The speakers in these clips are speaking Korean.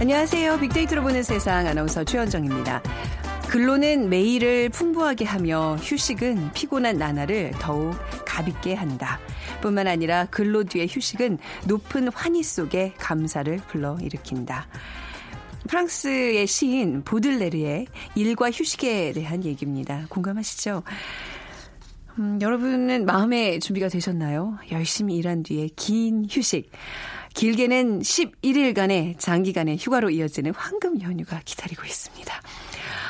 안녕하세요. 빅데이터로 보는 세상 아나운서 최현정입니다. 근로는 매일을 풍부하게 하며 휴식은 피곤한 나날을 더욱 가볍게 한다. 뿐만 아니라 근로 뒤의 휴식은 높은 환희 속에 감사를 불러일으킨다. 프랑스의 시인 보들레르의 일과 휴식에 대한 얘기입니다. 공감하시죠? 음, 여러분은 마음의 준비가 되셨나요? 열심히 일한 뒤에 긴 휴식. 길게는 11일간의 장기간의 휴가로 이어지는 황금 연휴가 기다리고 있습니다.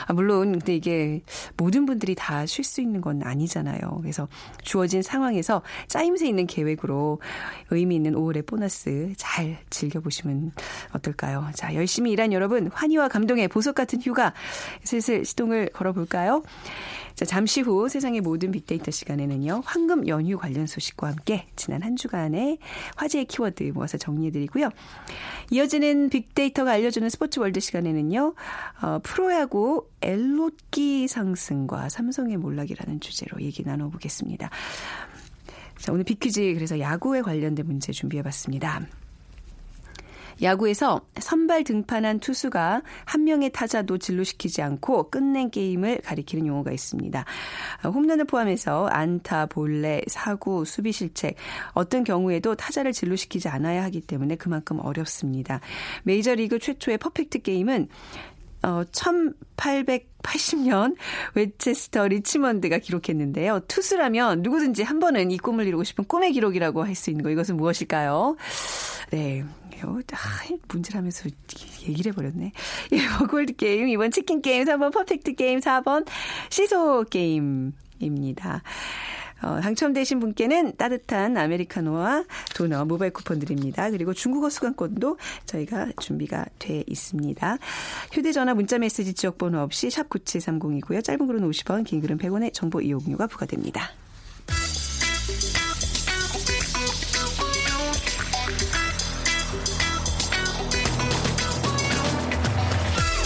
아, 물론 근데 이게 모든 분들이 다 쉴 수 있는 건 아니잖아요. 그래서 주어진 상황에서 짜임새 있는 계획으로 의미 있는 5월의 보너스 잘 즐겨보시면 어떨까요? 자, 열심히 일한 여러분 환희와 감동의 보석 같은 휴가 슬슬 시동을 걸어볼까요? 자, 잠시 후 세상의 모든 빅데이터 시간에는요. 황금 연휴 관련 소식과 함께 지난 한 주간의 화제의 키워드 모아서 정리해드리고요. 이어지는 빅데이터가 알려주는 스포츠 월드 시간에는요. 어, 프로야구 엘롯기 상승과 삼성의 몰락이라는 주제로 얘기 나눠보겠습니다. 자, 오늘 빅퀴즈 그래서 야구에 관련된 문제 준비해봤습니다. 야구에서 선발 등판한 투수가 한 명의 타자도 진루시키지 않고 끝낸 게임을 가리키는 용어가 있습니다. 홈런을 포함해서 안타, 볼넷, 사구, 수비 실책 어떤 경우에도 타자를 진루시키지 않아야 하기 때문에 그만큼 어렵습니다. 메이저리그 최초의 퍼펙트 게임은 어, 1880년 웨체스터 리치먼드가 기록했는데요. 투수라면 누구든지 한 번은 이 꿈을 이루고 싶은 꿈의 기록이라고 할 수 있는 거 이것은 무엇일까요? 네. 아, 문제를 하면서 얘기를 해버렸네. 1번 콜드 게임, 2번 치킨 게임, 3번 퍼펙트 게임, 4번 시소 게임입니다. 어, 당첨되신 분께는 따뜻한 아메리카노와 도넛 모바일 쿠폰 드립니다. 그리고 중국어 수강권도 저희가 준비가 돼 있습니다. 휴대전화 문자메시지 지역번호 없이 샵 9730이고요. 짧은 글은 50원, 긴 글은 100원의 정보 이용료가 부과됩니다.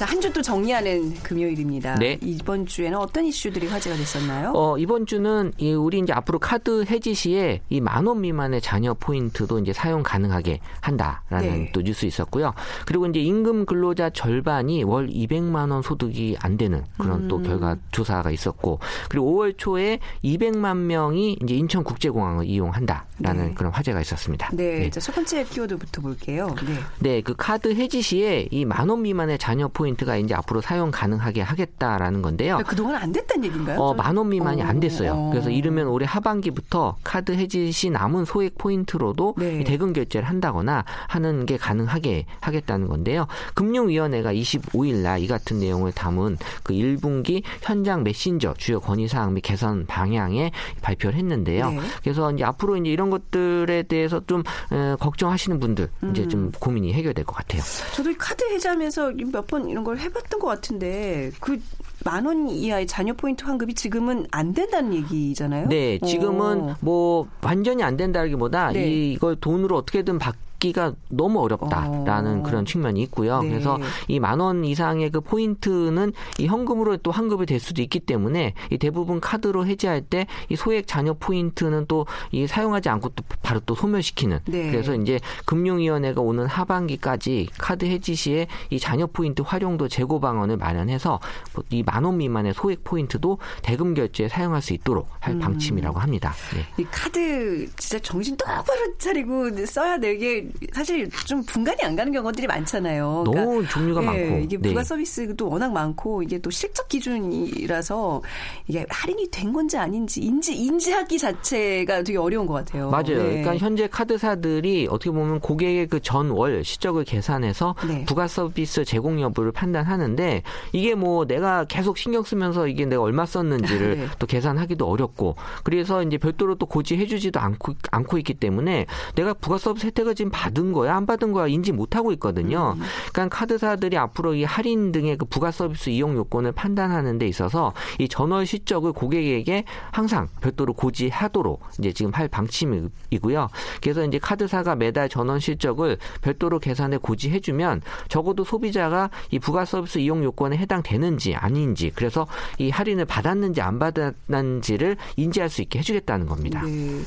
자, 한 주 또 정리하는 금요일입니다. 네. 이번 주에는 어떤 이슈들이 화제가 됐었나요? 어, 이번 주는 이 우리 이제 앞으로 카드 해지 시에 이 만 원 미만의 자녀 포인트도 이제 사용 가능하게 한다라는 네. 또 뉴스 있었고요. 그리고 이제 임금 근로자 절반이 월 200만 원 소득이 안 되는 그런 음. 또 결과 조사가 있었고 그리고 5월 초에 200만 명이 이제 인천 국제공항을 이용한다라는 네. 그런 화제가 있었습니다. 네, 자, 첫 번째 키워드부터 볼게요. 네. 네, 그 카드 해지 시에 이 만 원 미만의 잔여 포인트 가 이제 앞으로 사용 가능하게 하겠다라는 건데요. 그러니까 그동안 안 됐다는 얘기인가요? 어, 만원 미만이 어, 안 됐어요. 어. 그래서 이르면 올해 하반기부터 카드 해지 시 남은 소액 포인트로도 네. 이 대금 결제를 한다거나 하는 게 가능하게 하겠다는 건데요. 금융위원회가 25일 날 이 같은 내용을 담은 그 1분기 현장 메신저 주요 건의 사항 및 개선 방향에 발표를 했는데요. 네. 그래서 이제 앞으로 이제 이런 것들에 대해서 좀 에, 걱정하시는 분들 이제 음. 좀 고민이 해결될 것 같아요. 저도 이 카드 해지하면서 몇 번 이런 걸 해봤던 것 같은데 그 만 원 이하의 자녀 포인트 환급이 지금은 안 된다는 얘기잖아요. 네, 지금은 어. 뭐 완전히 안 된다기보다 네. 이, 이걸 돈으로 어떻게든 받 기가 너무 어렵다라는 어. 그런 측면이 있고요. 네. 그래서 이 만 원 이상의 그 포인트는 이 현금으로 또 환급이 될 수도 있기 때문에 이 대부분 카드로 해지할 때 이 소액 잔여 포인트는 또 이 사용하지 않고 또 바로 또 소멸시키는. 네. 그래서 이제 금융위원회가 오는 하반기까지 카드 해지 시에 이 잔여 포인트 활용도 제고 방안을 마련해서 이 만 원 미만의 소액 포인트도 대금 결제에 사용할 수 있도록 할 음. 방침이라고 합니다. 네. 이 카드 진짜 정신 똑바로 차리고 써야 되게 사실 좀 분간이 안 가는 경우들이 많잖아요. 너무 종류가 예, 많고. 이게 네. 부가 서비스도 워낙 많고 이게 또 실적 기준이라서 이게 할인이 된 건지 아닌지 인지 인지하기 자체가 되게 어려운 것 같아요. 맞아요. 네. 그러니까 현재 카드사들이 어떻게 보면 고객의 그 전월 실적을 계산해서 네. 부가 서비스 제공 여부를 판단하는데 이게 뭐 내가 계속 신경 쓰면서 이게 내가 얼마 썼는지를 네. 또 계산하기도 어렵고 그래서 이제 별도로 또 고지해주지도 않고 않고 있기 때문에 내가 부가 서비스 혜택을 지금 받은 거야 안 받은 거야 인지 못하고 있거든요. 음. 그러니까 카드사들이 앞으로 이 할인 등의 그 부가 서비스 이용 요건을 판단하는 데 있어서 이 전월 실적을 고객에게 항상 별도로 고지하도록 이제 지금 할 방침이고요. 그래서 이제 카드사가 매달 전원 실적을 별도로 계산해 고지해주면 적어도 소비자가 이 부가 서비스 이용 요건에 해당되는지 아닌지 그래서 이 할인을 받았는지 안 받았는지를 인지할 수 있게 해주겠다는 겁니다. 네.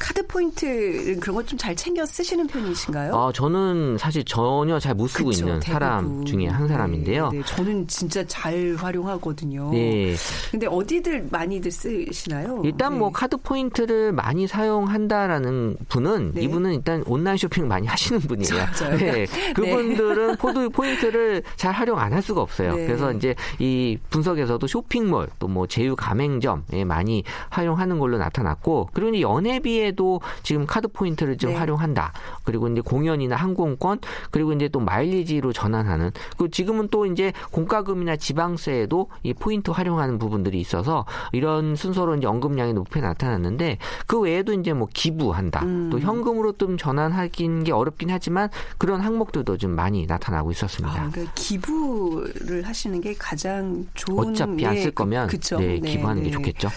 카드 포인트 그런 것 좀 잘 챙겨 쓰시는 편이신가요? 어, 저는 사실 전혀 잘 못 쓰고 그쵸, 있는 사람 대부분. 중에 한 사람인데요. 네, 네, 저는 진짜 잘 활용하거든요. 네. 근데 어디들 많이들 쓰시나요? 일단 네. 뭐 카드 포인트를 많이 사용한다라는 분은 네. 이분은 일단 온라인 쇼핑 많이 하시는 분이에요. 맞아요. 네. 그분들은 카드 포인트를 잘 활용 안 할 수가 없어요. 네. 그래서 이제 이 분석에서도 쇼핑몰 또 뭐 제휴 가맹점에 많이 활용하는 걸로 나타났고 그리고 이제 연회비에 도 지금 카드 포인트를 좀 네. 활용한다. 그리고 이제 공연이나 항공권 그리고 이제 또 마일리지로 전환하는 그리고 지금은 또 이제 공과금이나 지방세에도 이 포인트 활용하는 부분들이 있어서 이런 순서로 이제 언급량이 높게 나타났는데 그 외에도 이제 뭐 기부한다. 음. 또 현금으로 좀 전환하긴 게 어렵긴 하지만 그런 항목들도 좀 많이 나타나고 있었습니다. 아, 그러니까 기부를 하시는 게 가장 좋은 어차피 안 예, 쓸 거면 그쵸? 네, 네, 기부하는 게 네. 좋겠죠.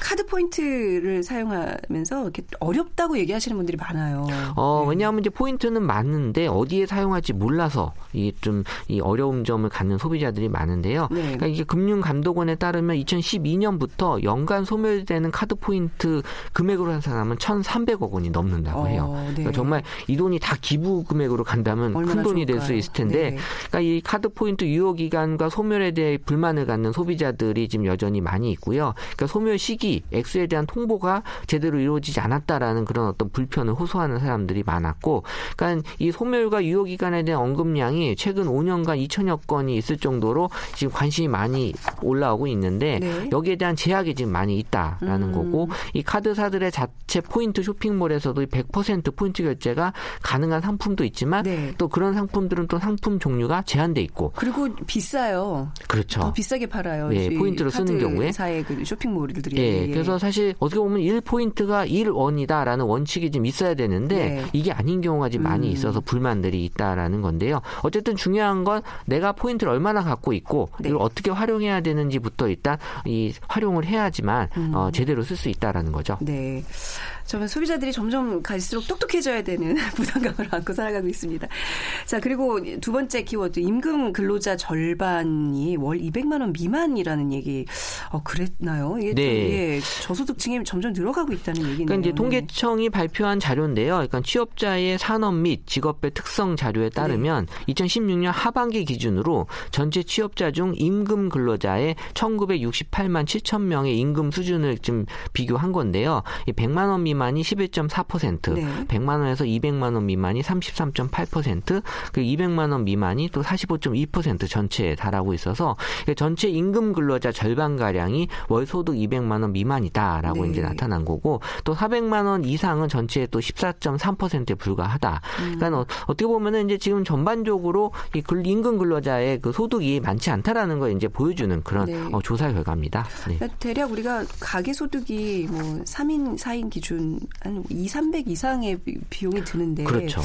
카드 포인트를 사용하면서 이렇게 어렵다고 얘기하시는 분들이 많아요. 어, 네. 왜냐하면 이제 포인트는 맞는데 어디에 사용할지 몰라서 이 좀이 어려움 점을 갖는 소비자들이 많은데요. 네. 그러니까 이게 금융감독원에 따르면 2012년부터 연간 소멸되는 카드 포인트 금액으로 한 사람은 1,300억 원이 넘는다고 해요. 어, 네. 그러니까 정말 이 돈이 다 기부 금액으로 간다면 큰 돈이 될 수? 있을 텐데 네. 그러니까 이 카드 포인트 유효 기간과 소멸에 대해 불만을 갖는 소비자들이 지금 여전히 많이 있고요. 그러니까 소멸 시기, 액수에 대한 통보가 제대로 이루어지지 않았다라는 그런 어떤 불편을 호소하는 사람들이 많았고, 그러니까 이 소멸과 유효 기간에 대한 언급량이 최근 5년간 2천여 건이 있을 정도로 지금 관심이 많이 올라오고 있는데 네. 여기에 대한 제약이 지금 많이 있다라는 음. 거고 이 카드사들의 자체 포인트 쇼핑몰에서도 100% 포인트 결제가 가능한 상품도 있지만 네. 또 그런 상품들은 또 상품 종류가 제한돼 있고 그리고 비싸요. 그렇죠. 더 비싸게 팔아요. 네, 이 포인트로 쓰는 경우에. 사의 그 쇼핑몰들이. 예, 그래서 사실 어떻게 보면 1포인트가 1원이다라는 원칙이 좀 있어야 되는데 네. 이게 아닌 경우가 지금 많이 음. 있어서 불만들이 있다라는 건데요. 어쨌든 중요한 건 내가 포인트를 얼마나 갖고 있고 네. 이걸 어떻게 활용해야 되는지부터 일단 이 활용을 해야지만 음. 어, 제대로 쓸 수 있다라는 거죠. 네. 저는 소비자들이 점점 갈수록 똑똑해져야 되는 부담감을 안고 살아가고 있습니다. 자, 그리고 두 번째 키워드, 임금 근로자 절반이 월 200만 원 미만이라는 얘기, 어, 그랬나요? 이게 좀, 네. 예, 저소득층이 점점 늘어가고 있다는 얘기네요. 그러니까 이제 네. 통계청이 발표한 자료인데요. 그러니까 취업자의 산업 및 직업별 특성 자료에 따르면 네. 2016년 하반기 기준으로 전체 취업자 중 임금 근로자의 1968만 7천 명의 임금 수준을 좀 비교한 건데요. 이 100만 원 미만 이 11.4%, 네. 100만 원에서 200만 원 미만이 33.8%, 그리고 200만 원 미만이 또 45.2% 전체에 달하고 있어서 전체 임금 근로자 절반 가량이 월 소득 200만 원 미만이다라고 네. 이제 나타난 거고 또 400만 원 이상은 전체의 또 14.3%에 불과하다. 그러니까 어, 어떻게 보면은 이제 지금 전반적으로 이 근- 임금 근로자의 그 소득이 많지 않다라는 걸 이제 보여주는 그런 네. 어, 조사 결과입니다. 네. 그러니까 대략 우리가 가계 소득이 뭐 3인, 4인 기준 한 2, 300 이상의 비- 비용이 드는데 그렇죠.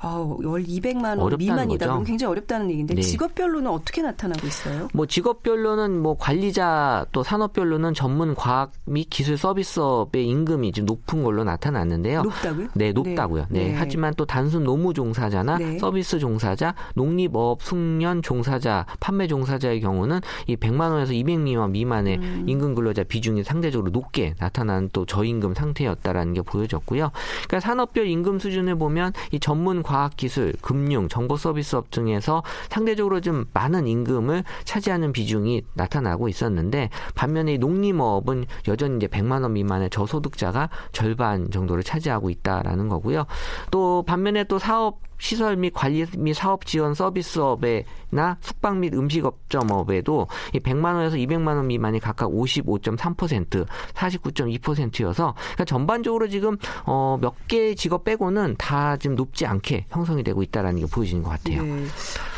아, 월 200만 원 미만이다. 거죠. 그럼 굉장히 어렵다는 얘기인데 네. 직업별로는 어떻게 나타나고 있어요? 뭐 직업별로는 뭐 관리자 또 산업별로는 전문 과학 및 기술 서비스업의 임금이 좀 높은 걸로 나타났는데요. 높다고요? 네, 높다고요. 네. 네. 하지만 또 단순 노무 종사자나 네. 서비스 종사자, 농립업, 숙련 종사자, 판매 종사자의 경우는 이 100만 원에서 200만 원 미만의 음. 임금 근로자 비중이 상대적으로 높게 나타나는 또 저임금 상태였다라는 있다라는 게 보여졌고요. 그러니까 산업별 임금 수준을 보면 이 전문 과학 기술, 금융, 정보 서비스업 등에서 상대적으로 좀 많은 임금을 차지하는 비중이 나타나고 있었는데 반면에 이 농림업은 여전히 이제 100만 원 미만의 저소득자가 절반 정도를 차지하고 있다라는 거고요. 또 반면에 또 사업 시설 및 관리 및 사업 지원 서비스업에나 숙박 및 음식업점업에도 이 100만 원에서 200만 원 미만이 각각 55.3%, 49.2%여서 그러니까 전반적으로 지금 어 몇개 직업 빼고는 다 지금 높지 않게 형성이 되고 있다라는 게 보여지는 것 같아요. 네.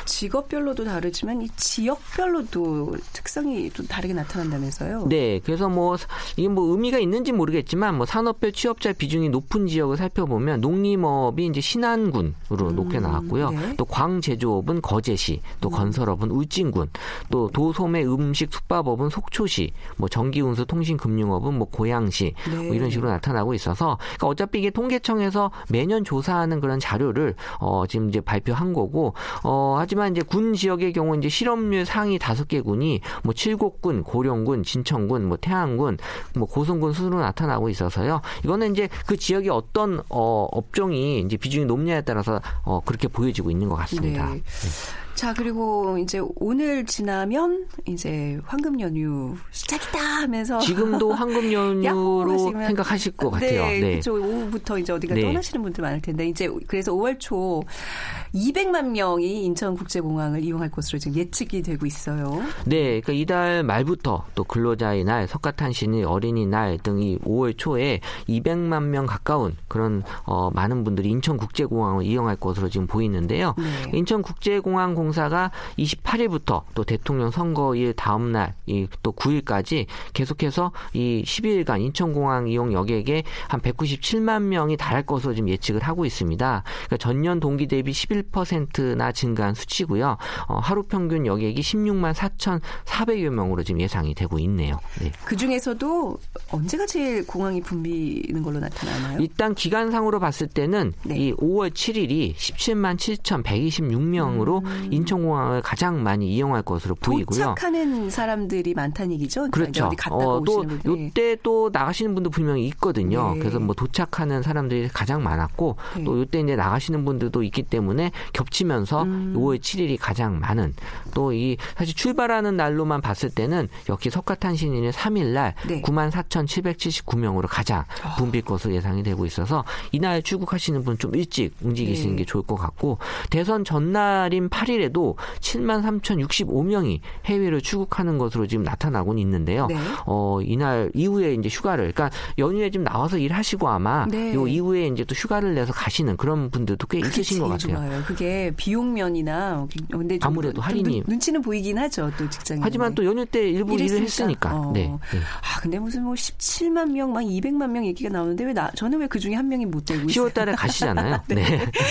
직업별로도 다르지만 이 지역별로도 특성이 좀 다르게 나타난다면서요? 네, 그래서 뭐 이게 뭐 의미가 있는지 모르겠지만 뭐 산업별 취업자 비중이 높은 지역을 살펴보면 농림업이 이제 신안군으로 음, 높게 나왔고요. 네. 또 광제조업은 거제시, 또 건설업은 울진군, 또 도소매 음식 숙박업은 속초시, 뭐 전기운수 통신금융업은 뭐 고양시 네. 뭐 이런 식으로 나타나고 있어서 그러니까 어차피 이게 통계청에서 매년 조사하는 그런 자료를 어 지금 이제 발표한 거고 어 하지만 이제 군 지역의 경우 이제 실업률 상위 다섯 개 군이 뭐 칠곡군, 고령군, 진천군, 뭐 태안군, 뭐 고성군 순으로 나타나고 있어서요. 이거는 이제 그 지역의 어떤 어 업종이 이제 비중이 높냐에 따라서 어 그렇게 보여지고 있는 것 같습니다. 네. 자, 그리고 이제 오늘 지나면 이제 황금 연휴 시작이다 하면서 지금도 황금 연휴로 하시면- 생각하실 것 같아요. 네, 네. 그렇죠. 오후부터 이제 어디가 네. 떠나시는 분들 많을 텐데 이제 그래서 5월 초 200만 명이 인천국제공항을 이용할 것으로 지금 예측이 되고 있어요. 네, 그러니까 이달 말부터 또 근로자의 날, 석가탄신일, 어린이날 등 이 5월 초에 200만 명 가까운 그런 어, 많은 분들이 인천국제공항을 이용할 것으로 지금 보이는데요. 네. 인천국제공항 공사가 28일부터 또 대통령 선거일 다음 날, 이또 9일까지 계속해서 이 12일간 인천공항 이용 여객에 한 197만 명이 달할 것으로 지금 예측을 하고 있습니다. 그러니까 전년 동기 대비 11%나 증가한 수치고요. 어, 하루 평균 여객이 16만 4,400여 명으로 지금 예상이 되고 있네요. 네. 그 중에서도 언제가 제일 공항이 붐비는 걸로 나타나나요? 일단 기간상으로 봤을 때는 네. 이 5월 7일이 17만 7,126명으로 인천공항을 가장 많이 이용할 것으로 보이고요. 음. 도착하는 사람들이 많다는 얘기죠. 그렇죠. 어디 갔다가 어, 또 오시는 분들. 요때 또 나가시는 분도 분명히 있거든요. 네. 그래서 뭐 도착하는 사람들이 가장 많았고 네. 또 요때 이제 나가시는 분들도 있기 때문에 겹치면서 음. 5월 7일이 가장 많은 또 이 사실 출발하는 날로만 봤을 때는 역시 석가탄신일의 3일 날 네. 9만 4,779명으로 가장 붐빌 것으로 예상이 되고 있어서 이날 출국하시는 분 좀 일찍 움직이시는 네. 게 좋을 것 같고 대선 전날인 8일 에도 7만 3,065명이 해외로 출국하는 것으로 지금 나타나고는 있는데요. 네. 어, 이날 이후에 이제 휴가를, 그러니까 연휴에 지금 나와서 일하시고 아마 네. 요 이후에 이제 또 휴가를 내서 가시는 그런 분들도 꽤 있으신 것 같아요. 좋아요. 그게 비용면이나 근데 좀 아무래도 좀 할인이- 눈, 눈치는 보이긴 하죠. 또 직장인. 하지만 또 연휴 때 일부 일을. 했으니까. 어. 네. 네. 아 근데 무슨 뭐 17만 명, 막 200만 명 얘기가 나오는데 왜 나 저는 왜 그 중에 한 명이 못 되고 있어요? 10월 달에 가시잖아요. 네.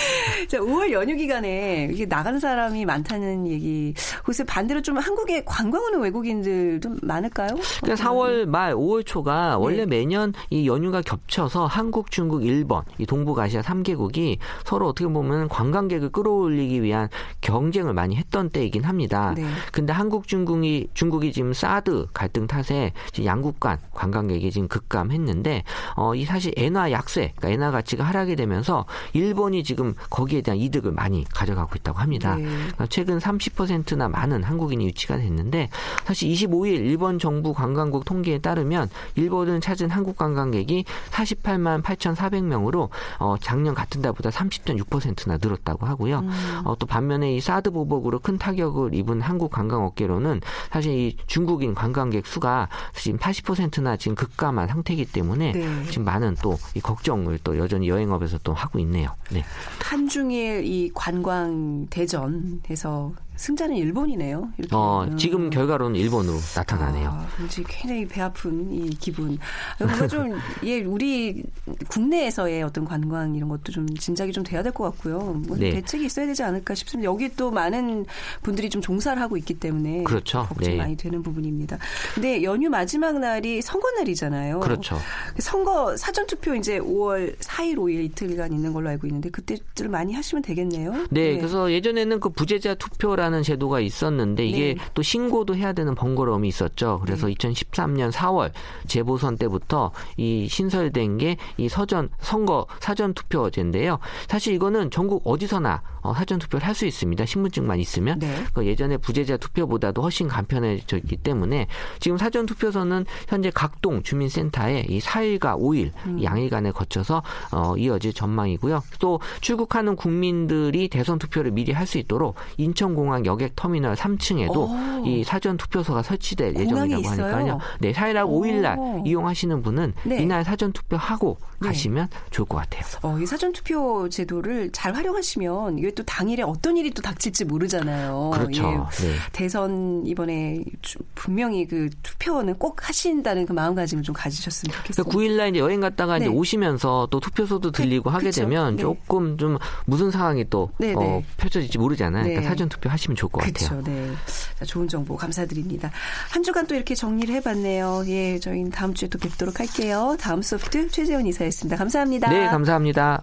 자, 5월 연휴 기간에 이게 나가는 사람이 많다는 얘기. 글쎄 반대로 좀 한국에 관광 오는 외국인들도 많을까요? 그러니까 4월 말 5월 초가 원래 네. 매년 이 연휴가 겹쳐서 한국, 중국, 일본 이 동북아시아 3개국이 서로 어떻게 보면 관광객을 끌어올리기 위한 경쟁을 많이 했던 때이긴 합니다. 네. 근데 한국, 중국이 중국이 지금 사드 갈등 탓에 지금 양국 간 관광객이 지금 급감했는데 어 이 사실 엔화 약세, 그러니까 엔화 가치가 하락이 되면서 일본이 지금 거기에 대한 이득을 많이 가져가고 있다고 합니다. 네. 그러니까 최근 30%나 많은 한국인이 유치가 됐는데 사실 25일 일본 정부 관광국 통계에 따르면 일본을 찾은 한국 관광객이 48만 8,400명으로 어, 작년 같은 달보다 30.6%나 늘었다고 하고요. 음. 어, 또 반면에 이 사드 보복으로 큰 타격을 입은 한국 관광 업계로는 사실 이 중국인 관광객 수가 지금 80%나 지금 급감한 상태이기 때문에 네. 지금 많은 또 이 걱정을 또 여전히 여행업에서 또 하고 있네요. 네. 한중일 이 관광 대전 에서 승자는 일본이네요. 어, 음. 지금 결과로는 일본으로 나타나네요. 아, 굉장히 배 아픈 이 기분. 뭔가 좀, 예, 우리 국내에서의 어떤 관광 이런 것도 좀 진작이 좀 돼야 될 것 같고요. 뭐 네. 대책이 있어야 되지 않을까 싶습니다. 여기 또 많은 분들이 좀 종사를 하고 있기 때문에. 그렇죠. 걱정 네. 많이 되는 부분입니다. 근데 연휴 마지막 날이 선거 날이잖아요. 그렇죠. 선거 사전 투표 이제 5월 4일, 5일 이틀간 있는 걸로 알고 있는데 그때들 많이 하시면 되겠네요. 네, 그래서 예전에는 그 부재자 투표라는 투표라는 제도가 있었는데 이게 네. 또 신고도 해야 되는 번거로움이 있었죠. 그래서 2013년 4월 재보선 때부터 이 신설된 게 이 서전 선거 사전 투표제인데요. 사실 이거는 전국 어디서나 어, 사전 투표를 할 수 있습니다. 신분증만 있으면. 네. 그 예전에 부재자 투표보다도 훨씬 간편해져 있기 때문에 지금 사전 투표서는 현재 각동 주민센터에 이 4일과 5일 음. 양일간에 거쳐서 어, 이어질 전망이고요. 또 출국하는 국민들이 대선 투표를 미리 할 수 있도록 인천공항 여객 터미널 3층에도 오. 이 사전 투표소가 설치될 예정이라고? 하니까요. 네, 4일하고 오. 5일날 이용하시는 분은 네. 이날 사전 투표하고 네. 가시면 좋을 것 같아요. 어, 이 사전 투표 제도를 잘 활용하시면 이게 또 당일에 어떤 일이 또 닥칠지 모르잖아요. 그렇죠. 예. 네. 대선 이번에 주- 분명히 그 투표는 꼭 하신다는 그 마음가짐을 좀 가지셨으면 좋겠어요. 그러니까 9일날 이제 여행 갔다가 네. 이제 오시면서 또 투표소도 들리고 하게 그쵸. 되면 네. 조금 좀 무슨 상황이 또 네, 어, 네. 펼쳐질지 모르잖아요. 네. 그러니까 사전 투표 하시 면 좋을 것 같아요. 그렇죠. 네. 자, 좋은 정보 감사드립니다. 한 주간 또 이렇게 정리를 해봤네요. 예, 저희는 다음 주에 또 뵙도록 할게요. 다음 소프트 최재원 이사였습니다. 감사합니다. 네, 감사합니다.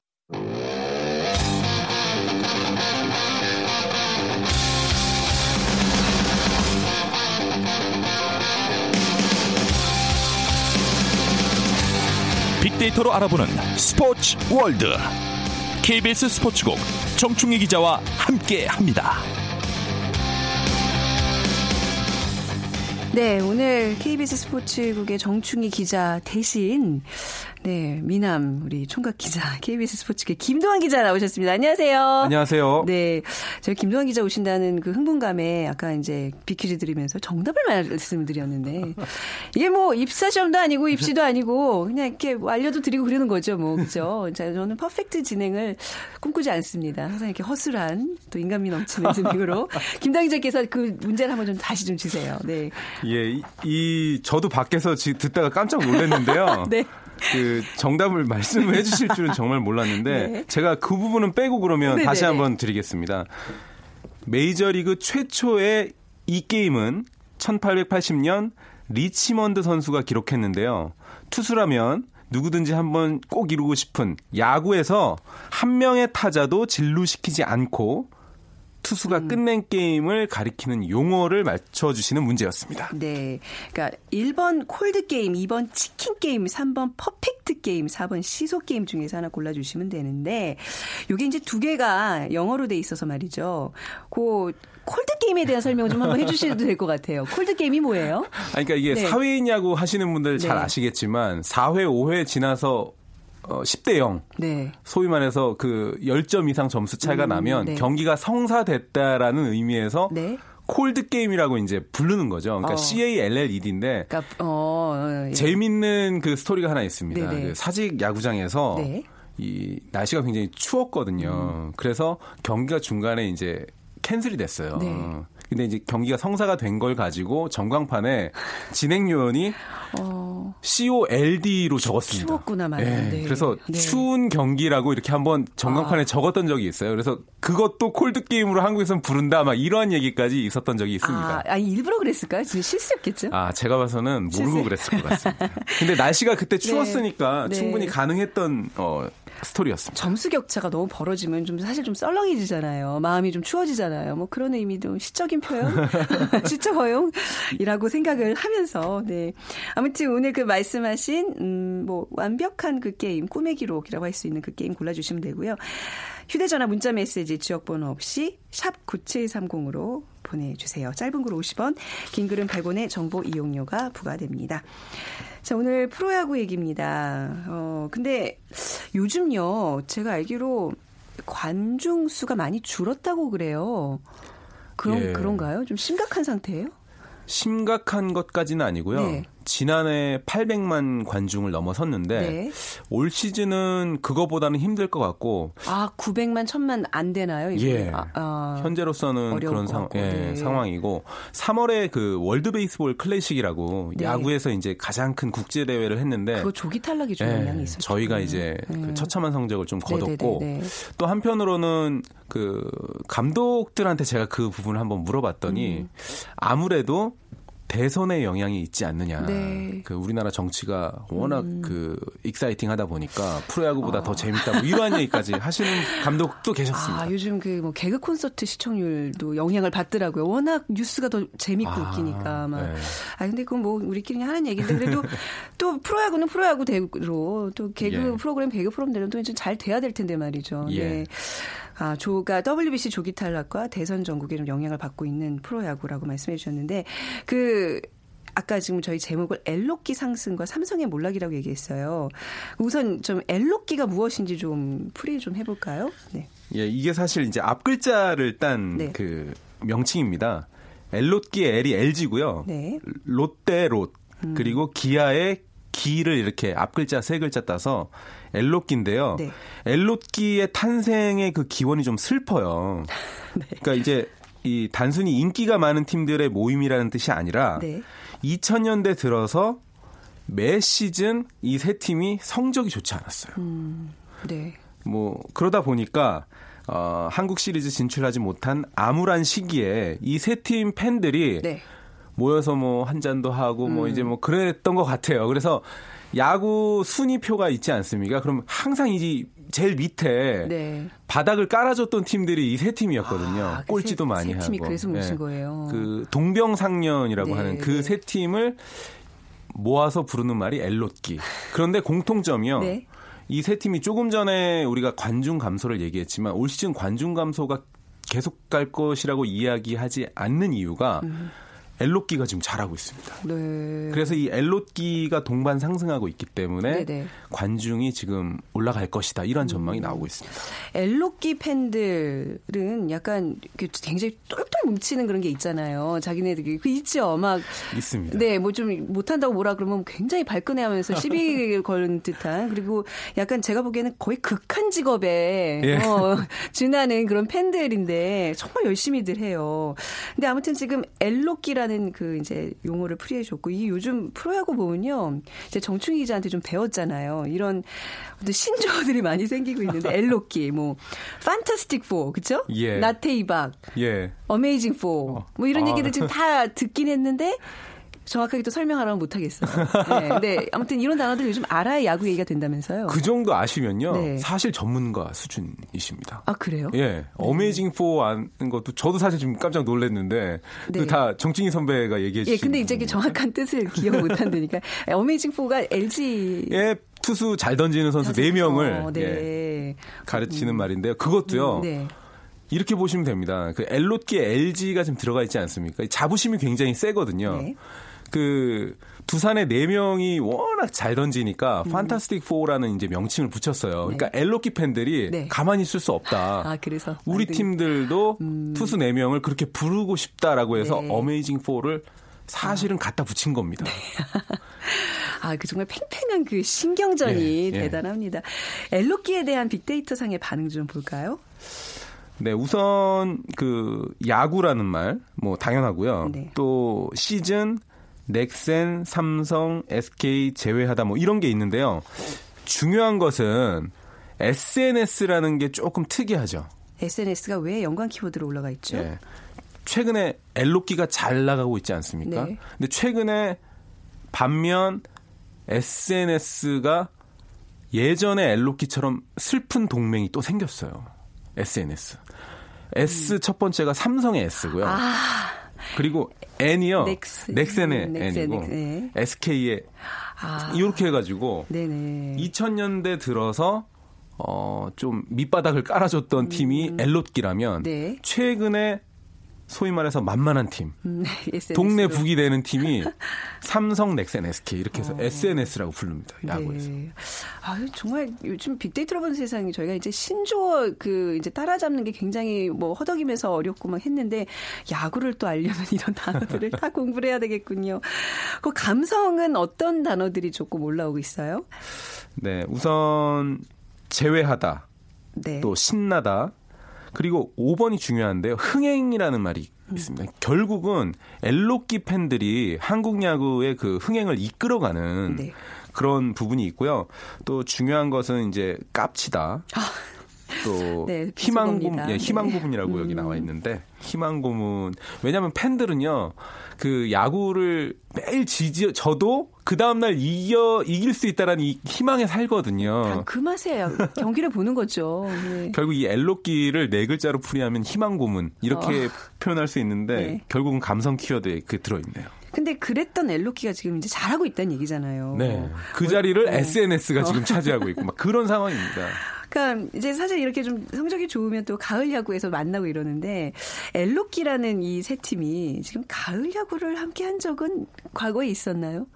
빅데이터로 알아보는 스포츠 월드 KBS 스포츠국 정충희 기자와 함께 합니다. 네, 오늘 KBS 스포츠국의 정충희 기자 대신 네, 미남 우리 총각 기자 KBS 스포츠국의 김도환 기자 나오셨습니다. 안녕하세요. 안녕하세요. 네, 저희 김도환 기자 오신다는 그 흥분감에 아까 이제 퀴즈 드리면서 정답을 말씀드렸는데 이게 뭐 입사 시험도 아니고 입시도 아니고 그냥 이렇게 뭐 알려도 드리고 그러는 거죠, 뭐 그죠? 자, 저는 퍼펙트 진행을 꿈꾸지 않습니다. 항상 이렇게 허술한 또 인간미 넘치는 진행으로 김도환 기자께서 그 문제를 한번 좀 다시 좀 주세요. 네, 예, 이, 이 저도 밖에서 지, 듣다가 깜짝 놀랐는데요. 네. 그 정답을 말씀을 해주실 줄은 정말 몰랐는데 네. 제가 그 부분은 빼고 그러면 네네네. 다시 한번 드리겠습니다. 메이저리그 최초의 이 게임은 1880년 리치먼드 선수가 기록했는데요. 투수라면 누구든지 한번 꼭 이루고 싶은 야구에서 한 명의 타자도 진루시키지 않고 투수가 음. 끝낸 게임을 가리키는 용어를 맞춰주시는 문제였습니다. 네. 그러니까 1번 콜드 게임, 2번 치킨 게임, 3번 퍼펙트 게임, 4번 시소 게임 중에서 하나 골라 주시면 되는데 요게 이제 두 개가 영어로 돼 있어서 말이죠. 그 콜드 게임에 대한 설명을 좀 한번 해 주셔도 될 것 같아요. 콜드 게임이 뭐예요? 아니, 그러니까 이게 네. 야구 하시는 분들 잘 네. 아시겠지만 4회, 5회 지나서 어, 10대 0 네. 소위 말해서 그 10점 이상 점수 차이가 음, 나면 네. 경기가 성사됐다라는 의미에서 네. 콜드 게임이라고 이제 부르는 거죠. 그러니까 어. CALLED인데 그러니까 어, 어, 예. 재밌는 그 스토리가 하나 있습니다. 네네. 그 사직 야구장에서 네. 이 날씨가 굉장히 추웠거든요. 그래서 경기가 중간에 이제 cancel이 됐어요. 네. 근데 이제 경기가 성사가 된 걸 가지고 전광판에 진행 요원이 어, COLD로 적었습니다. 추웠구나 말이에요. 예, 네. 그래서 네. 추운 경기라고 이렇게 한번 전광판에 아. 적었던 적이 있어요. 그래서 그것도 콜드 게임으로 한국에서는 부른다 막 이러한 얘기까지 있었던 적이 있습니다. 아, 아, 일부러 그랬을까요? 지금 실수였겠죠? 아, 제가 봐서는 모르고 실수. 그랬을 것 같습니다. 근데 날씨가 그때 추웠으니까 네. 충분히 가능했던 어, 스토리였습니다. 점수 격차가 너무 벌어지면 좀 사실 좀 썰렁해지잖아요. 마음이 좀 추워지잖아요. 뭐 그런 의미도 시적인 표현, 시적 허용이라고 생각을 하면서 네 아무튼 오늘 그 말씀하신 음 뭐 완벽한 그 게임 꿈의 기록이라고 할 수 있는 그 게임 골라주시면 되고요. 휴대전화 문자 메시지 지역번호 없이 샵 9730으로 보내주세요. 짧은 글 50원, 긴 글은 100원의 정보 이용료가 부과됩니다. 자, 오늘 프로야구 얘기입니다. 어, 근데 요즘요, 제가 알기로 관중 수가 많이 줄었다고 그래요. 그런, 예. 그런가요? 좀 심각한 상태예요? 심각한 것까지는 아니고요. 네. 지난해 800만 관중을 넘어섰는데 네. 올 시즌은 그거보다는 힘들 것 같고 아, 900만, 1000만 안 되나요? 이게? 예. 아, 아. 현재로서는 그런 것 상, 예, 네. 상황이고 3월에 그 월드 베이스볼 클래식이라고 네. 야구에서 이제 가장 큰 국제 대회를 했는데 그거 조기 탈락이 좀 예, 영향이 있었죠. 저희가 이제 그 처참한 성적을 좀 거뒀고 네네네. 또 한편으로는 그 감독들한테 제가 그 부분을 한번 물어봤더니 음. 아무래도 대선의 영향이 있지 않느냐. 네. 그 우리나라 정치가 워낙 그 익사이팅하다 보니까 프로야구보다 어. 더 재밌다. 뭐 이러한 얘기까지 하시는 감독도 계셨습니다. 아, 요즘 그 뭐 개그 콘서트 시청률도 영향을 받더라고요. 워낙 뉴스가 더 재밌고 아, 웃기니까 막. 네. 아 근데 그건 뭐 우리끼리 하는 얘기인데 그래도 또 프로야구는 프로야구 대로 또 개그 예. 프로그램 개그 프로그램대로 또 이제 잘 돼야 될 텐데 말이죠. 예. 네. 아, 조가 WBC 조기 탈락과 대선 전국에 좀 영향을 받고 있는 프로야구라고 말씀해 주셨는데 그 아까 지금 저희 제목을 엘로끼 상승과 삼성의 몰락이라고 얘기했어요. 우선 좀 엘로끼가 무엇인지 좀 풀이 좀 해볼까요? 네. 예, 이게 사실 이제 앞 글자를 딴 네. 그 명칭입니다. 엘롯기 의 L이 LG고요. 네. 롯데 롯 그리고 기아의 기를 이렇게 앞 글자 세 글자 따서 엘롯기인데요. 네. 엘롯기의 탄생의 그 기원이 좀 슬퍼요. 네. 그러니까 이제 이 단순히 인기가 많은 팀들의 모임이라는 뜻이 아니라 네. 2000년대 들어서 매 시즌 이 세 팀이 성적이 좋지 않았어요. 네. 뭐 그러다 보니까 어, 한국 시리즈 진출하지 못한 암울한 시기에 이 세 팀 팬들이 네. 모여서 뭐 한 잔도 하고 뭐 이제 뭐 그랬던 것 같아요. 그래서 야구 순위표가 있지 않습니까? 그럼 항상 이 제일 밑에 네. 바닥을 깔아줬던 팀들이 이 세 팀이었거든요. 아, 그 꼴찌도 세- 많이 세 하고. 팀이 그래서 모신 예. 거예요. 그 동병상련이라고 네, 하는 네. 그세 팀을 모아서 부르는 말이 엘롯기. 그런데 공통점이요. 네. 이세 팀이 조금 전에 우리가 관중 감소를 얘기했지만 올 시즌 관중 감소가 계속 갈 것이라고 이야기하지 않는 이유가 음. 엘롯기가 지금 잘하고 있습니다. 네. 그래서 이 엘롯기가 동반 상승하고 있기 때문에 네네. 관중이 지금 올라갈 것이다 이런 전망이 나오고 있습니다. 엘로끼 팬들은 약간 굉장히 똘똘 뭉치는 그런 게 있잖아요. 자기네들이 그 있죠. 막 있습니다. 네, 뭐 좀 못한다고 뭐라 그러면 굉장히 발끈해하면서 시비 거는 듯한 그리고 약간 제가 보기에는 거의 극한 직업에 예. 어, 준하는 그런 팬들인데 정말 열심히들 해요. 근데 아무튼 지금 엘로끼라는 그 이제 용어를 풀이해 줬고 이 요즘 프로야구 보면요, 이제 정충희 기자한테 좀 배웠잖아요. 이런 신조어들이 많이 생기고 있는데 엘로끼, 뭐 판타스틱 4, 그쵸? 예. 나테이박, 예. 어메이징 4, 뭐 이런 아. 얘기들 지금 다 듣긴 했는데 정확하게 또 설명하라면 못하겠어요. 네, 근데 아무튼 이런 단어들 요즘 알아야 야구 얘기가 된다면서요. 그 정도 아시면요. 네. 사실 전문가 수준이십니다. 아 그래요? 예, 어메이징 4 아는 것도 저도 사실 좀 깜짝 놀랐는데 네. 그다 정진희 선배가 얘기해 주신 예, 근데 이제. 정확한 뜻을 기억 못 한다니까. 어메이징 4가 LG 예, 투수 잘 던지는 선수 네 명을 어, 네. 예, 가르치는 말인데요. 그것도요. 네. 이렇게 보시면 됩니다. 그 엘롯기에 LG가 지금 들어가 있지 않습니까? 이 자부심이 굉장히 세거든요. 네. 그 두산의 네 명이 워낙 잘 던지니까 음. 판타스틱 4라는 이제 명칭을 붙였어요. 그러니까 엘로키 팬들이 네. 가만히 있을 수 없다. 아, 그래서 우리 만든- 팀들도 투수 네 명을 그렇게 부르고 싶다라고 해서 네. 어메이징 4를 사실은 갖다 붙인 겁니다. 아, 그 정말 팽팽한 그 신경전이 예, 예. 대단합니다. 엘로끼에 대한 빅데이터 상의 반응 좀 볼까요? 네, 우선 그 야구라는 말 뭐 당연하고요. 네. 또 시즌, 넥센, 삼성, SK 제외하다 뭐 이런 게 있는데요. 중요한 것은 SNS라는 게 조금 특이하죠. SNS가 왜 연관 키워드로 올라가 있죠? 예. 최근에 엘로끼가 잘 나가고 있지 않습니까? 네. 근데 최근에 반면 SNS가 예전에 엘로끼처럼 슬픈 동맹이 또 생겼어요. SNS. S 첫 번째가 삼성의 S고요. 음. 아, 그리고 N이요. 넥스. 넥센의 음, 넥센, N이고 네. SK의 아. 이렇게 해가지고 네네. 2000년대 들어서 어, 좀 밑바닥을 깔아줬던 팀이 엘롯기라면 음. 네. 최근에 소위 말해서 만만한 팀, 음, 로. 동네 북이 되는 팀이 삼성, 넥센, SK 이렇게 해서 SNS라고 부릅니다. 야구에서. 어. 네. 아, 정말 요즘 빅데이터로 보는 세상이 저희가 이제 신조어 그 이제 따라잡는 게 굉장히 뭐 허덕이면서 어렵고 막 했는데 야구를 또 알려면 이런 단어들을 다 공부를 해야 되겠군요. 그 감성은 어떤 단어들이 조금 올라오고 있어요? 네, 우선 제외하다, 네. 또 신나다, 그리고 5번이 중요한데요. 흥행이라는 말이 음. 있습니다. 결국은 엘로끼 팬들이 한국 야구의 그 흥행을 이끌어가는 네. 그런 부분이 있고요. 또 중요한 것은 이제 깝치다. 또 네, 희망 고문. 예, 희망 네. 고문이라고 여기 음. 나와 있는데 희망 고문. 왜냐하면 팬들은요 그 야구를 매일 지지 저도 그 다음 날 이겨 이길 수 있다라는 이 희망에 살거든요. 다그 맛에 경기를 보는 거죠. 네. 결국 이 엘로끼를 네 글자로 풀이하면 희망 고문 이렇게 표현할 수 있는데 어. 네. 결국은 감성 키워드에 그 들어있네요. 근데 그랬던 엘로키가 지금 이제 잘하고 있다는 얘기잖아요. 네, 그 자리를 어. SNS가 지금 차지하고 있고 막 그런 상황입니다. 그러니까 이제 사실 이렇게 좀 성적이 좋으면 또 가을 야구에서 만나고 이러는데 엘로키라는 이 세 팀이 지금 가을 야구를 함께 한 적은 과거에 있었나요?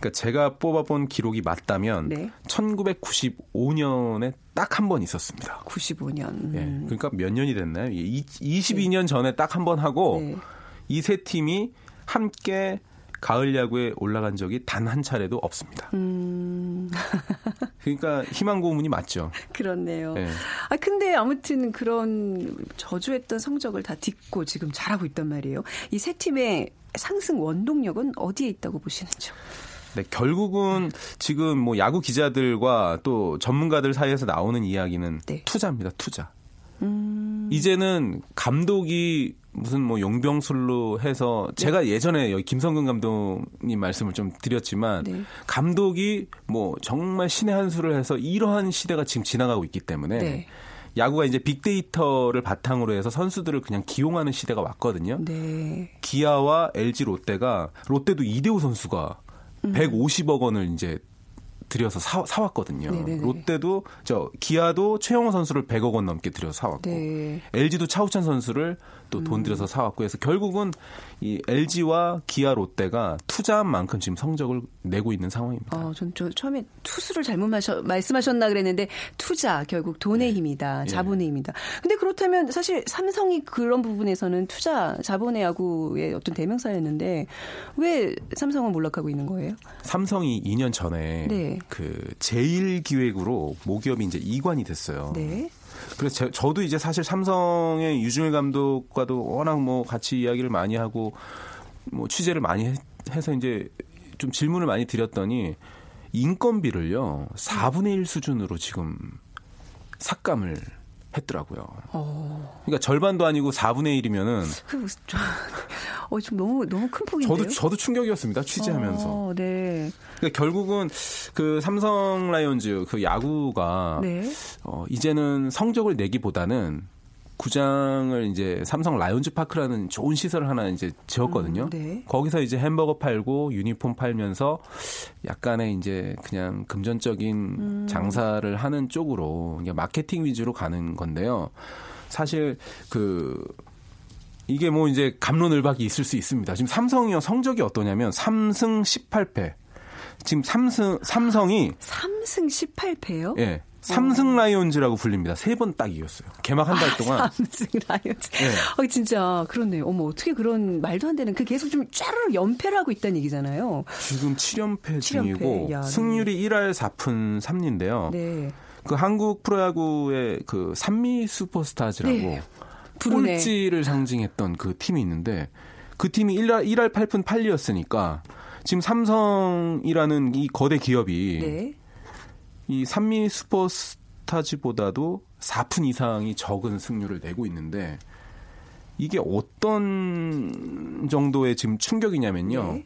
그러니까 제가 뽑아본 기록이 맞다면 네. 1995년에 딱 한 번 있었습니다. 95년. 예, 그러니까 몇 년이 됐나요? 이- 22년 전에 딱 한 번 하고 네. 이세 팀이 함께 가을 야구에 올라간 적이 단 한 차례도 없습니다. 음, 그러니까 희망 고문이 맞죠. 그렇네요. 예. 아 근데 아무튼 그런 저주했던 성적을 다 딛고 지금 잘하고 있단 말이에요. 이 세 팀의 상승 원동력은 어디에 있다고 보시는지요? 네, 결국은 지금 뭐 야구 기자들과 또 전문가들 사이에서 나오는 이야기는 네. 투자입니다, 투자. 음, 이제는 감독이 무슨 뭐 용병술로 해서 제가 예전에 여기 김성근 감독님 말씀을 좀 드렸지만 네. 감독이 뭐 정말 신의 한 수를 해서 이러한 시대가 지금 지나가고 있기 때문에 네. 야구가 이제 빅데이터를 바탕으로 해서 선수들을 그냥 기용하는 시대가 왔거든요. 네. 기아와 LG 롯데가 롯데도 이대호 선수가 음. 150억 원을 이제 들여서 사, 사왔거든요. 네네네. 롯데도 저 기아도 최영호 선수를 100억 원 넘게 들여서 사왔고 네. LG도 차우찬 선수를 또 음. 돈 들여서 사왔고 해서 결국은 이 LG와 기아 롯데가 투자한 만큼 지금 성적을 내고 있는 상황입니다. 어, 전, 저 처음에 투수를 잘못 마셔, 말씀하셨나 그랬는데 투자 결국 돈의 힘이다, 자본의 힘이다. 근데 그렇다면 사실 삼성이 그런 부분에서는 투자, 자본의 야구의 어떤 대명사였는데 왜 삼성은 몰락하고 있는 거예요? 삼성이 2년 전에 네. 그 제일 기획으로 모기업이 이제 이관이 됐어요. 네. 그래서 제- 저도 이제 사실 삼성의 유중일 감독과도 워낙 뭐 같이 이야기를 많이 하고 뭐 취재를 많이 해- 해서 이제 좀 질문을 많이 드렸더니 인건비를요 4분의 1 수준으로 지금 삭감을 했더라고요. 어, 그러니까 절반도 아니고 4분의 1이면은 그, 저, 어, 지금 너무, 너무 큰 폭인데요? 저도 저도 충격이었습니다 취재하면서. 어, 네. 그러니까 결국은 그 삼성 라이온즈 그 야구가 네. 어, 이제는 성적을 내기보다는 구장을 이제 삼성 라이온즈 파크라는 좋은 시설을 하나 이제 지었거든요. 음, 네. 거기서 이제 햄버거 팔고 유니폼 팔면서 약간의 이제 그냥 금전적인 음. 장사를 하는 쪽으로 그냥 마케팅 위주로 가는 건데요. 사실 그 이게 뭐 이제 감론을박이 있을 수 있습니다. 지금 삼성이요 성적이 어떠냐면 3승 18패. 지금 삼승 삼성이 3승 18패요? 예. 삼승 라이온즈라고 불립니다. 세 번 딱 이겼어요. 개막 한 달 동안. 삼승 라이온즈. 네. 어, 진짜 그렇네요. 어머 어떻게 그런 말도 안 되는 그 계속 좀 짜르르 연패를 하고 있다는 얘기잖아요. 지금 7연패 칠연패. 중이고 야, 네. 승률이 1할 4푼 3리인데요. 네. 그 한국 프로야구의 그 산미 슈퍼스타즈라고 네. 부르네. 꼴찌를 상징했던 그 팀이 있는데 그 팀이 1할, 1할 8푼 8리였으니까 지금 삼성이라는 이 거대 기업이 네. 이 산미 슈퍼스타즈보다도 4푼 이상이 적은 승률을 내고 있는데 이게 어떤 정도의 지금 충격이냐면요. 네.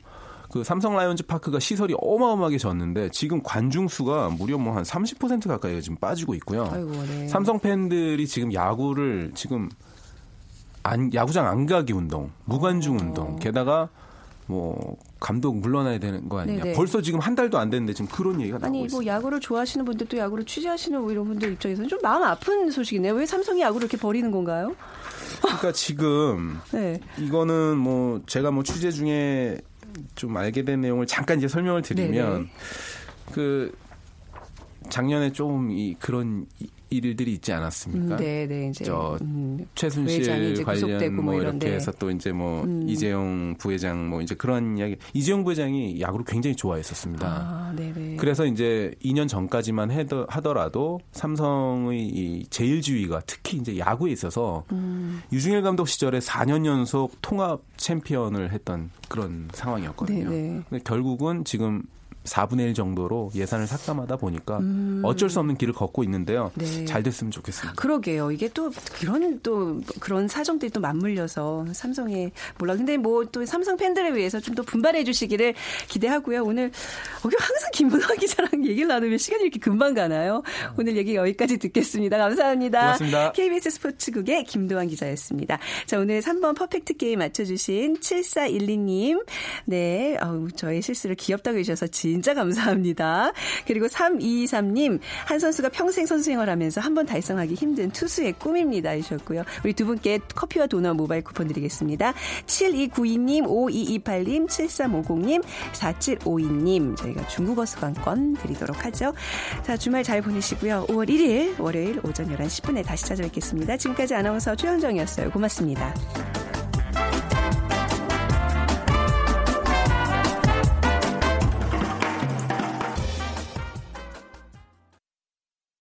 그 삼성 라이온즈 파크가 시설이 어마어마하게 졌는데 지금 관중 수가 무려 뭐 한 30% 가까이가 지금 빠지고 있고요. 아이고, 네. 삼성 팬들이 지금 야구를 지금 안, 야구장 안 가기 운동, 무관중 운동, 게다가 뭐 감독 물러나야 되는 거 아니냐. 네네. 벌써 지금 한 달도 안 됐는데 지금 그런 얘기가 나오고 아니 있어요. 뭐 야구를 좋아하시는 분들 또 야구를 취재하시는 뭐 이런 분들 입장에서는 좀 마음 아픈 소식이네요. 왜 삼성이 야구를 이렇게 버리는 건가요? 그러니까 지금 네. 이거는 뭐 제가 뭐 취재 중에 좀 알게 된 내용을 잠깐 이제 설명을 드리면 네네. 그 작년에 좀 이 그런 이- 일들이 있지 않았습니까? 음, 네, 네, 이제 저 음, 최순실 이제 관련 뭐 뭐 이렇게. 해서 또 이제 뭐 음. 이재용 부회장 뭐 이제 그런 이야기 이재용 부회장이 야구를 굉장히 좋아했었습니다. 아, 네, 네. 그래서 이제 2년 전까지만 해도, 하더라도 삼성의 이 제일주의가 특히 이제 야구에 있어서 음. 유중일 감독 시절에 4년 연속 통합 챔피언을 했던 그런 상황이었거든요. 네, 네. 근데 결국은 지금 4분의 1 정도로 예산을 삭감하다 보니까 어쩔 수 없는 길을 걷고 있는데요. 음. 네. 잘 됐으면 좋겠습니다. 그러게요. 이게 또 그런 또 그런 사정들이 또 맞물려서 삼성에 몰라. 근데 뭐 또 삼성 팬들을 위해서 좀 더 분발해 주시기를 기대하고요. 오늘 어, 항상 김문화 기자랑 얘기를 나누면 시간이 이렇게 금방 가나요? 오늘 얘기 여기까지 듣겠습니다. 감사합니다. 고맙습니다. KBS 스포츠국의 김도환 기자였습니다. 자, 오늘 3번 퍼펙트 게임 맞춰주신 7412님. 네, 아우, 저의 실수를 귀엽다고 해주셔서 진짜 감사합니다. 그리고 3223님, 한 선수가 평생 선수 생활하면서 한 번 달성하기 힘든 투수의 꿈입니다. 해주셨고요. 우리 두 분께 커피와 도넛 모바일 쿠폰 드리겠습니다. 7292님, 5228님, 7350님, 4752님, 저희가 중국어 수강권 드리도록 하죠. 자, 주말 잘 보내시고요. 5월 1일 월요일 오전 11시 10분에 다시 찾아뵙겠습니다. 지금까지 아나운서 최현정이었어요. 고맙습니다.